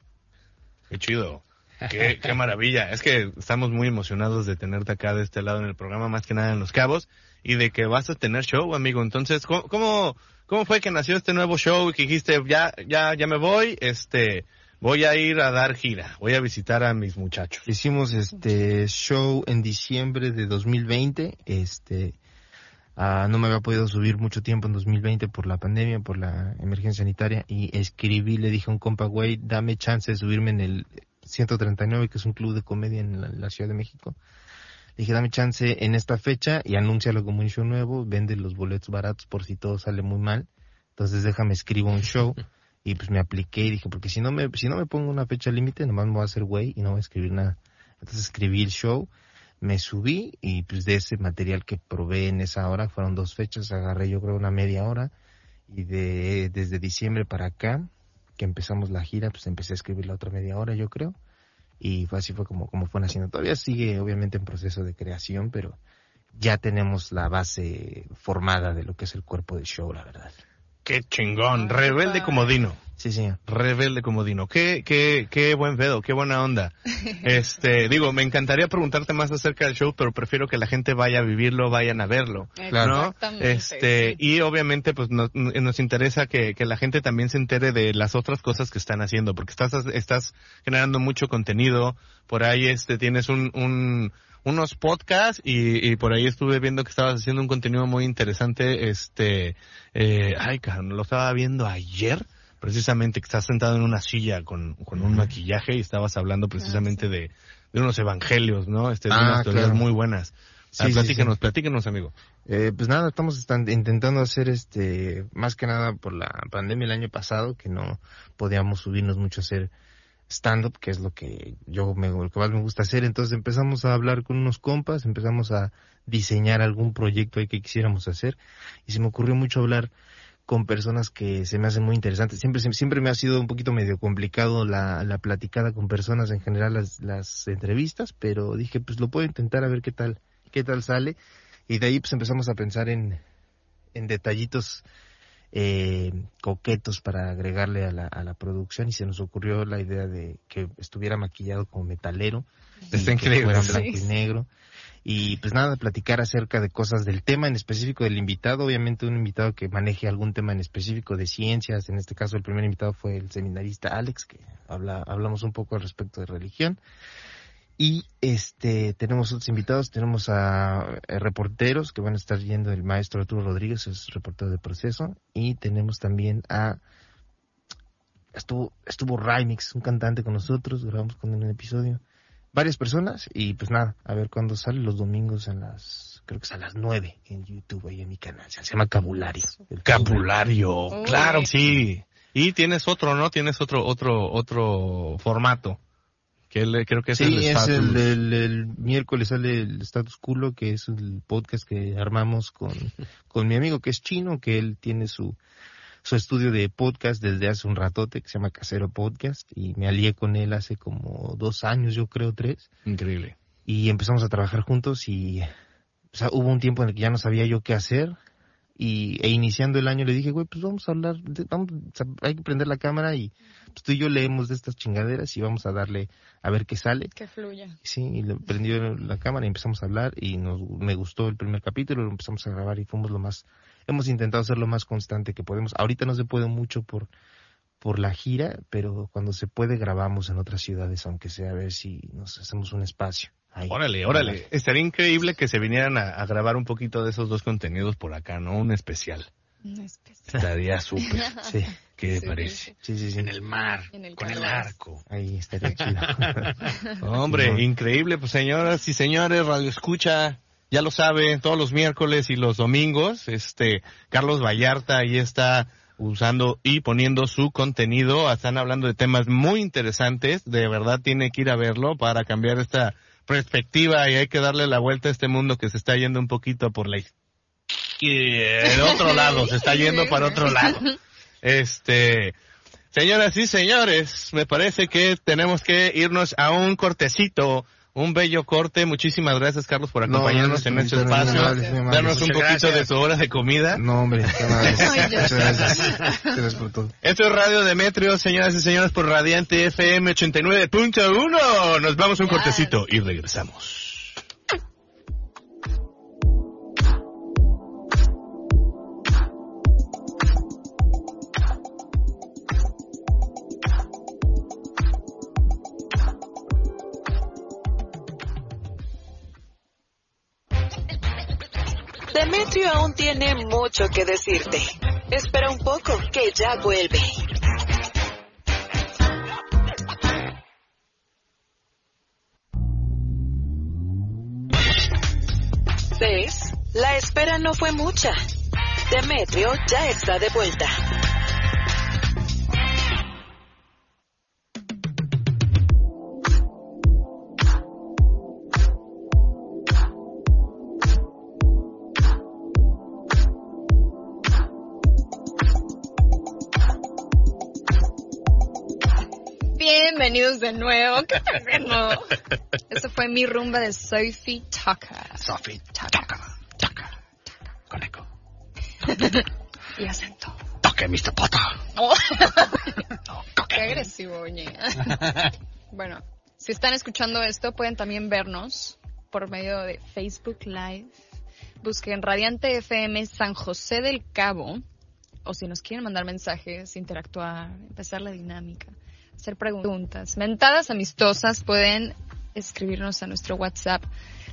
Qué chido. Qué, qué maravilla. Es que estamos muy emocionados de tenerte acá de este lado en el programa, más que nada en Los Cabos, y de que vas a tener show, amigo. Entonces, ¿cómo, cómo, cómo fue que nació este nuevo show y que dijiste, ya, ya, ya me voy, este, voy a ir a dar gira, voy a visitar a mis muchachos? Hicimos este show en diciembre de 2020. Este, ah, no me había podido subir mucho tiempo en 2020 por la pandemia, por la emergencia sanitaria. Y escribí, le dije a un compa, güey, dame chance de subirme en el 139, que es un club de comedia en la, la Ciudad de México. Dije, dame chance en esta fecha y anúncialo como un show nuevo. Vende los boletos baratos por si todo sale muy mal. Entonces déjame escribo un show. Y pues me apliqué y dije, porque si no me, si no me pongo una fecha límite, nomás me voy a hacer güey y no voy a escribir nada. Entonces escribí el show, me subí y pues de ese material que probé en esa hora, fueron dos fechas, agarré yo creo una media hora y de desde diciembre para acá, que empezamos la gira, pues empecé a escribir la otra media hora yo creo y fue así fue como, como fue naciendo. Todavía sigue obviamente en proceso de creación, pero ya tenemos la base formada de lo que es el cuerpo del show, la verdad. Qué chingón. Rebelde como Dino. Sí, señor. Rebelde como Dino. Qué, qué, qué buen pedo, qué buena onda. Este, digo, me encantaría preguntarte más acerca del show, pero prefiero que la gente vaya a vivirlo, vayan a verlo. ¿no? Exactamente. Este, sí. y obviamente pues nos, nos interesa que, que la gente también se entere de las otras cosas que están haciendo, porque estás, estás generando mucho contenido, por ahí este, tienes un, un, unos podcasts y, y por ahí estuve viendo que estabas haciendo un contenido muy interesante, este, eh, ay, cabrón, lo estaba viendo ayer, precisamente que estás sentado en una silla con, con un maquillaje y estabas hablando precisamente de, de unos evangelios, ¿no? Este, de Ah, unas teorías claro. muy buenas. Sí, Ah, sí, platícanos, sí. platícanos, amigo. Eh, pues nada, estamos intentando hacer este, más que nada por la pandemia el año pasado, que no podíamos subirnos mucho a hacer stand-up, que es lo que yo me, lo que más me gusta hacer. Entonces empezamos a hablar con unos compas, empezamos a diseñar algún proyecto ahí que quisiéramos hacer, y se me ocurrió mucho hablar con personas que se me hacen muy interesantes. Siempre, siempre me ha sido un poquito medio complicado la, la platicada con personas, en general las, las entrevistas, pero dije, pues lo puedo intentar a ver qué tal, qué tal sale. Y de ahí pues empezamos a pensar en, en detallitos eh, coquetos para agregarle a la, a la producción y se nos ocurrió la idea de que estuviera maquillado como metalero. Está increíble, fuera sí. blanco y negro. Y pues nada, platicar acerca de cosas del tema en específico del invitado, obviamente un invitado que maneje algún tema en específico de ciencias, en este caso el primer invitado fue el seminarista Alex, que habla, hablamos un poco al respecto de religión. Y este tenemos otros invitados, tenemos a, eh, reporteros que van a estar yendo el maestro Arturo Rodríguez, es reportero de proceso, y tenemos también a estuvo estuvo Rymix, un cantante con nosotros, grabamos con él un episodio. Varias personas y pues nada, a ver cuándo sale los domingos a las creo que es a las 9 en YouTube ahí en mi canal, se llama Cabulario. El Capulario, Uy. claro, sí. Y tienes otro, ¿no? Tienes otro, otro, otro formato. Que él, creo que es Sí, el es el, el, el miércoles sale el Status Culo, que es el podcast que armamos con, con mi amigo que es chino, que él tiene su, su estudio de podcast desde hace un ratote, que se llama Casero Podcast, y me alié con él hace como dos años, yo creo tres, Increíble. y empezamos a trabajar juntos y o sea, hubo un tiempo en el que ya no sabía yo qué hacer, y e iniciando el año le dije, güey, pues vamos a hablar, de- vamos, hay que prender la cámara y pues tú y yo leemos de estas chingaderas y vamos a darle a ver qué sale. Que fluya. Sí, y le prendió la cámara y empezamos a hablar y nos, me gustó el primer capítulo, lo empezamos a grabar y fuimos lo más, hemos intentado ser lo más constante que podemos. Ahorita no se puede mucho por, por la gira, pero cuando se puede grabamos en otras ciudades, aunque sea a ver si nos hacemos un espacio. Ahí. Órale, órale. Estaría increíble que se vinieran a, a grabar un poquito de esos dos contenidos por acá, ¿no? Un especial. Una especie. Estaría súper. Sí, ¿Qué Sí, te parece? sí, sí, sí. En el mar, En el con el arco. Ahí estaría chido. Hombre, increíble. Pues señoras y señores, Radio Escucha, ya lo sabe, todos los miércoles y los domingos, este, Carlos Vallarta ahí está usando y poniendo su contenido, están hablando de temas muy interesantes, de verdad tiene que ir a verlo para cambiar esta perspectiva y hay que darle la vuelta a este mundo que se está yendo un poquito por la y el otro lado, se está yendo para otro lado. Este, señoras y señores, me parece que tenemos que irnos a un cortecito, un bello corte. Muchísimas gracias, Carlos, por No, acompañarnos no, en no, este no, no, espacio, no, no, no, no, darnos un poquito de su hora de comida. No, hombre. Muchas gracias. Gracias por todo. Esto es Radio Demetrio, señoras y señores, por Radiante FM 89.1. Nos vamos un cortecito y regresamos. Demetrio aún tiene mucho que decirte. Espera un poco, que ya vuelve. ¿Ves? La espera no fue mucha. Demetrio ya está de vuelta. Bienvenidos de nuevo. Qué bueno. Eso fue mi rumba de Sophie Tucker. Sophie, toca, toca, con eco. Y acento. Toque, Mr. Potter. Oh, No, qué agresivo, oye. Bueno, si están escuchando esto, pueden también vernos por medio de Facebook Live. Busquen Radiante FM San José del Cabo. O si nos quieren mandar mensajes, interactuar, empezar la dinámica, hacer preguntas, mentadas amistosas, pueden escribirnos a nuestro WhatsApp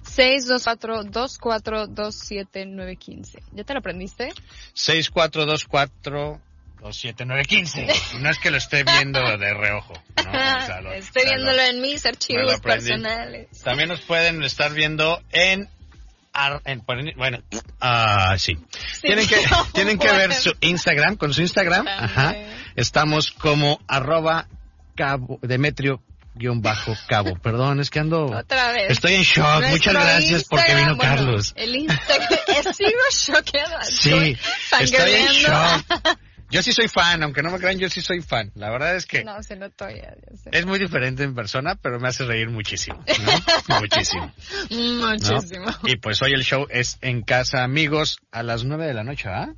624-2427-915. ¿Ya te lo aprendiste? 6424-27915. No es que lo esté viendo de reojo. ¿no? O sea, lo- Estoy viéndolo lo- en mis archivos personales. También nos pueden estar viendo en... bueno, ah, sí. Tienen que, tienen que ver su Instagram, con su Instagram. Ajá. Estamos como arroba cabo, Demetrio guion bajo cabo. Perdón, es que ando... Otra vez. Estoy en shock. Nuestro Muchas gracias porque Instagram, vino bueno, Carlos. El Instagram. Sigo choqueada. Sí, estoy en shock. Yo sí soy fan, aunque no me crean, yo sí soy fan. La verdad es que No, se notó ya. es muy diferente en persona, pero me hace reír muchísimo, ¿no? muchísimo. ¿no? Muchísimo. Y pues hoy el show es en casa, amigos, a las nueve de la noche, ¿ah?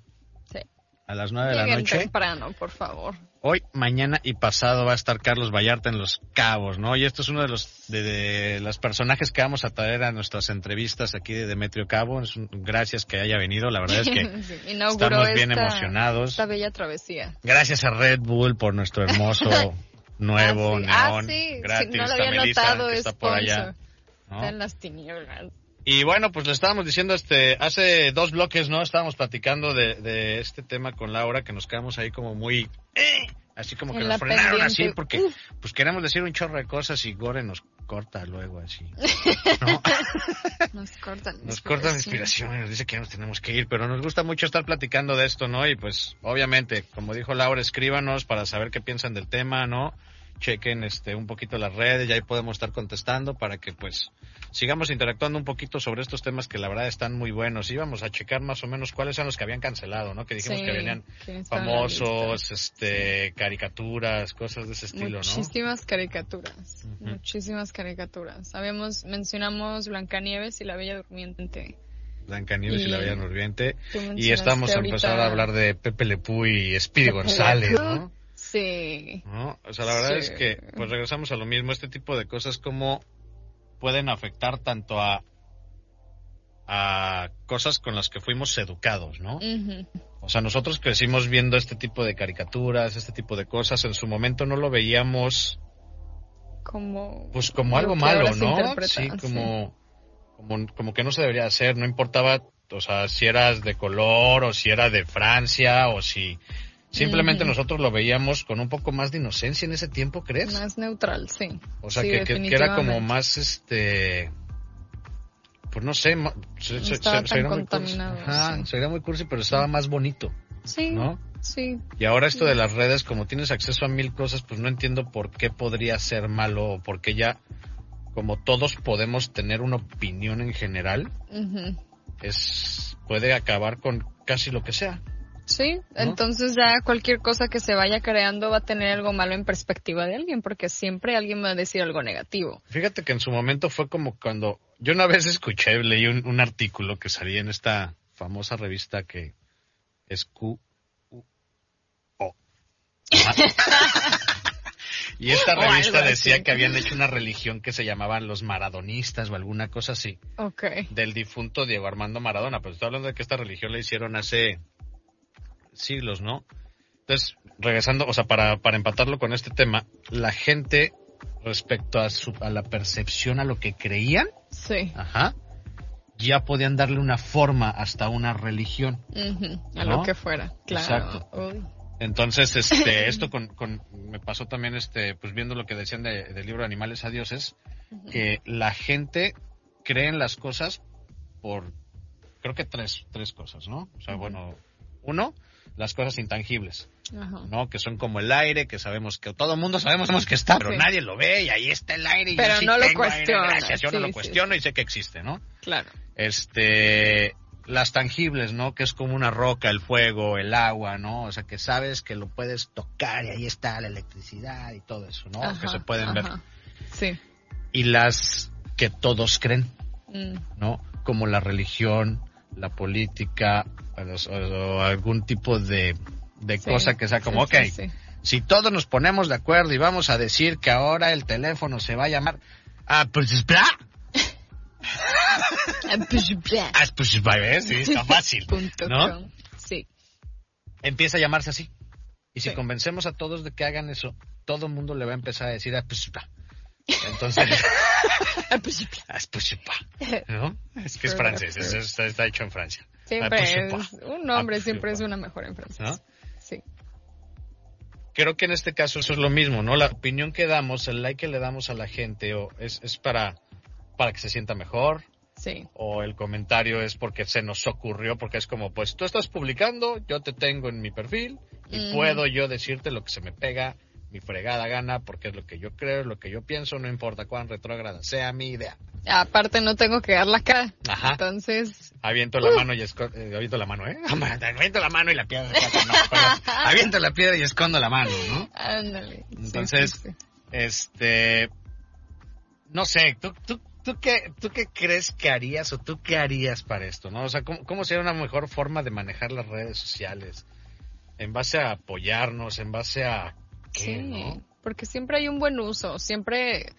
Sí. A las nueve de la noche. temprano, por favor. Hoy, mañana y pasado va a estar Carlos Vallarta en Los Cabos, ¿no? Y esto es uno de los de, de los personajes que vamos a traer a nuestras entrevistas aquí de Demetrio Cabo. Es un- gracias que haya venido, la verdad es que Sí, estamos bien esta- emocionados. Esta bella travesía. Gracias a Red Bull por nuestro hermoso nuevo ah, sí. Ah, neón sí. gratis. No lo había Melissa, notado, que está por allá. Está en las tinieblas. Y bueno, pues le estábamos diciendo, este, hace dos bloques, ¿no? Estábamos platicando de, de este tema con Laura, que nos quedamos ahí como muy, eh, así como que En nos frenaron pendiente. así, porque pues queremos decir un chorro de cosas y Gore nos corta luego así. ¿no? Nos cortan. Nos corta la inspiración y nos dice que ya nos tenemos que ir, pero nos gusta mucho estar platicando de esto, ¿no? Y pues, obviamente, como dijo Laura, escríbanos para saber qué piensan del tema, ¿no? Chequen este un poquito las redes y ahí podemos estar contestando para que pues sigamos interactuando un poquito sobre estos temas que la verdad están muy buenos. Íbamos a checar más o menos cuáles son los que habían cancelado, ¿no? Que dijimos Sí, que venían famosos, este, caricaturas, cosas de ese estilo, ¿no? Muchísimas caricaturas, muchísimas caricaturas. Habíamos, mencionamos Blancanieves y la Bella Durmiente. Blancanieves y, Y- la Bella Durmiente. Y estamos a empezar a hablar de Pepe Le Pew y Speedy González. ¿no? Sí. ¿no? O sea, la verdad Sí. es que, pues regresamos a lo mismo, este tipo de cosas como pueden afectar tanto a a cosas con las que fuimos educados, ¿no? Ujú. O sea, nosotros crecimos viendo este tipo de caricaturas, este tipo de cosas, en su momento no lo veíamos Como, pues como algo malo, ¿no? Sí, como, como como que no se debería hacer, no importaba, o sea, si eras de color o si era de Francia o si simplemente nosotros lo veíamos con un poco más de inocencia en ese tiempo, ¿crees? Más neutral, sí. O sea, Sí, que, era como más, este, pues no sé, se- No se- muy cursi. contaminado, Ajá, sí. sería muy cursi, pero estaba más bonito, Sí, ¿no? sí. Y ahora esto de las redes, como tienes acceso a mil cosas, pues no entiendo por qué podría ser malo o por qué ya, como todos podemos tener una opinión en general, es puede acabar con casi lo que sea. Sí, entonces ya cualquier cosa que se vaya creando va a tener algo malo en perspectiva de alguien, porque siempre alguien va a decir algo negativo. Fíjate que en su momento fue como cuando yo una vez escuché, leí un, un artículo que salía en esta famosa revista que es Q U O. y esta revista decía que habían hecho una religión que se llamaban los maradonistas o alguna cosa así, Ok. del difunto Diego Armando Maradona. Pero estoy hablando de que esta religión la hicieron hace siglos, ¿no? Entonces, regresando, o sea, para, para empatarlo con este tema, la gente respecto a, su, a la percepción, a lo que creían, Sí. ajá, ya podían darle una forma hasta una religión. A ¿No? lo que fuera. Claro. Exacto. Uy. Entonces, este, esto con, con, me pasó también, este, pues viendo lo que decían de- del libro de Animales a Dioses, que la gente cree en las cosas por, creo que tres, tres cosas, ¿no? O sea, bueno, uno, las cosas intangibles. Ajá. ¿no? Que son como el aire, que sabemos que todo el mundo sabemos que está, pero Sí. nadie lo ve y ahí está el aire. Y Pero yo sí no lo gracias, yo no lo cuestiono y sé que existe, ¿no? Claro. Este, las tangibles, ¿no? Que es como una roca, el fuego, el agua, ¿no? O sea, que sabes que lo puedes tocar y ahí está la electricidad y todo eso, ¿no? Ajá, que se pueden ver. Sí. Y las que todos creen, Mm, ¿no? Como la religión, la política, o, algún tipo de, de sí. cosa que sea como, ok, si todos nos ponemos de acuerdo y vamos a decir que ahora el teléfono se va a llamar ah, pues bla, Ah, pues, ah, pues sí, está fácil, ¿no? Sí. Empieza a llamarse así. Y si Sí. convencemos a todos de que hagan eso, todo el mundo le va a empezar a decir ah, pues. Entonces, Ah, pues bla, ¿no? Es que es francés, further. es- está, está hecho en Francia. Siempre Ah, es, un nombre Ah, siempre es una mejor en francés. ¿No? Sí. creo que en este caso eso es lo mismo, ¿no? La opinión que damos, el like que le damos a la gente, o es, es para, para que se sienta mejor, Sí. o el comentario es porque se nos ocurrió, porque es como, pues tú estás publicando, yo te tengo en mi perfil, y Mm. puedo yo decirte lo que se me pega, mi fregada gana, porque es lo que yo creo, es lo que yo pienso, no importa cuán retrógrada sea mi idea. Aparte no tengo que dar la cara. Ajá. Entonces, Aviento la mano y escondo, aviento la mano, ¿eh? Aviento la mano y la piedra. No, aviento la piedra y escondo la mano, ¿no? ándale. Sí, Entonces, sí, sí. Este, no sé, ¿tú, tú, tú, qué, ¿tú qué crees que harías o tú qué harías para esto? ¿no? O sea, ¿cómo, ¿cómo sería una mejor forma de manejar las redes sociales? En base a apoyarnos, en base a qué, Sí, ¿no? porque siempre hay un buen uso, siempre,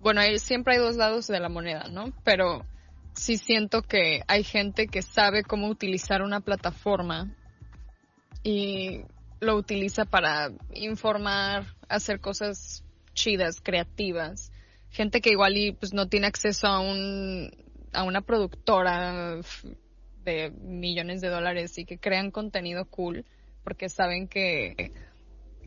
bueno, hay, siempre hay dos lados de la moneda, ¿no? Pero sí siento que hay gente que sabe cómo utilizar una plataforma y lo utiliza para informar, hacer cosas chidas, creativas. Gente que igual y pues no tiene acceso a un a una productora de millones de dólares y que crean contenido cool porque saben que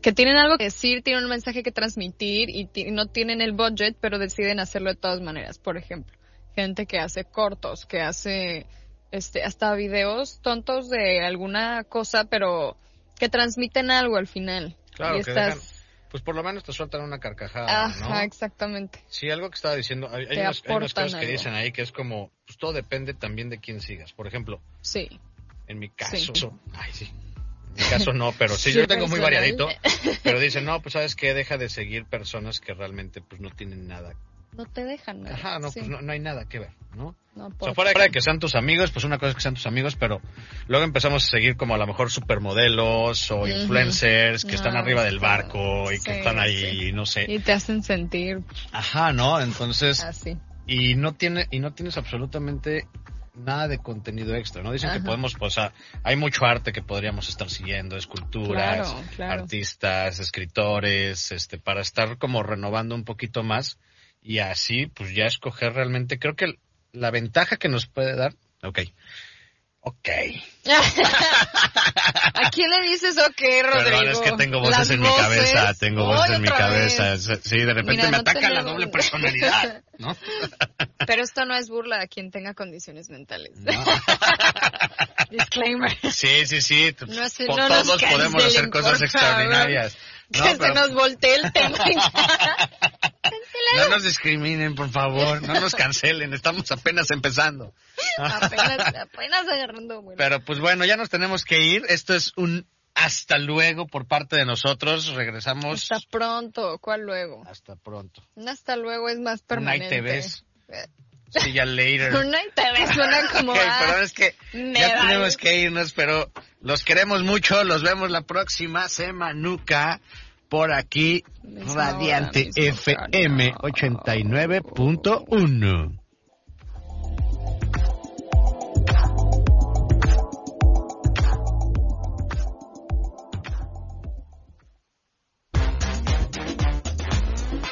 que tienen algo que decir, tienen un mensaje que transmitir y no tienen el budget, pero deciden hacerlo de todas maneras. Por ejemplo, gente que hace cortos, que hace este hasta videos tontos de alguna cosa, pero que transmiten algo al final. Claro, y que estás, dejan- Pues por lo menos te sueltan una carcajada, ajá, ¿no? exactamente. Sí, algo que estaba diciendo, hay, hay aportan cosas que dicen ahí que es como, pues todo depende también de quién sigas. Por ejemplo, Sí. En mi caso, Sí. ay sí. Mi caso no, pero sí, Sí, yo tengo muy variadito. Pero dicen, no, pues sabes que deja de seguir personas que realmente pues no tienen nada. No te dejan. nada. Ajá, no, Sí, pues no, no hay nada que ver, ¿no? no O sea, fuera de que sean tus amigos, pues una cosa es que sean tus amigos, pero luego empezamos a seguir como a lo mejor supermodelos o influencers que están arriba del barco y que están ahí, sí. no sé. Y te hacen sentir Ajá, ¿no? Entonces, así. y no tiene y no tienes absolutamente nada de contenido extra, ¿no? Dicen que podemos, pues, ah, hay mucho arte que podríamos estar siguiendo, esculturas, Claro, claro. artistas, escritores, este, para estar como renovando un poquito más y así, pues ya escoger realmente, creo que la ventaja que nos puede dar, ok, Ok. ¿A quién le dices ok, Rodrigo? Perdón, es que tengo voces Las en mi cabeza, tengo voces en mi cabeza. vez. Sí, de repente Mira, me no ataca la doble personalidad, ¿no? Pero esto no es burla a quien tenga condiciones mentales. No. Disclaimer. Sí, sí, sí. No po- no todos podemos hacer cosas extraordinarias. Que No, se pero nos voltee el tema. no nos discriminen, por favor. No nos cancelen. Estamos apenas empezando. apenas, apenas agarrando vuelo. Pero pues bueno, ya nos tenemos que ir. Esto es un hasta luego por parte de nosotros. Regresamos. Hasta pronto. ¿Cuál luego? Hasta pronto. Un hasta luego es más permanente. night te ves. See ya later. Un night te ves suena como Ok, ah, perdón, es que me ya vale. tenemos que irnos, pero los queremos mucho. Los vemos la próxima semanuca por aquí, Misma Radiante hora, FM horario. 89.1.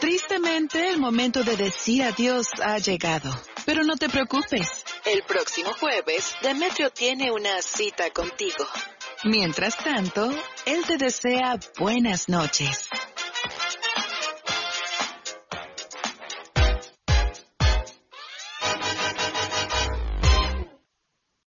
Tristemente, el momento de decir adiós ha llegado. Pero no te preocupes. El próximo jueves, Demetrio tiene una cita contigo. Mientras tanto, él te desea buenas noches.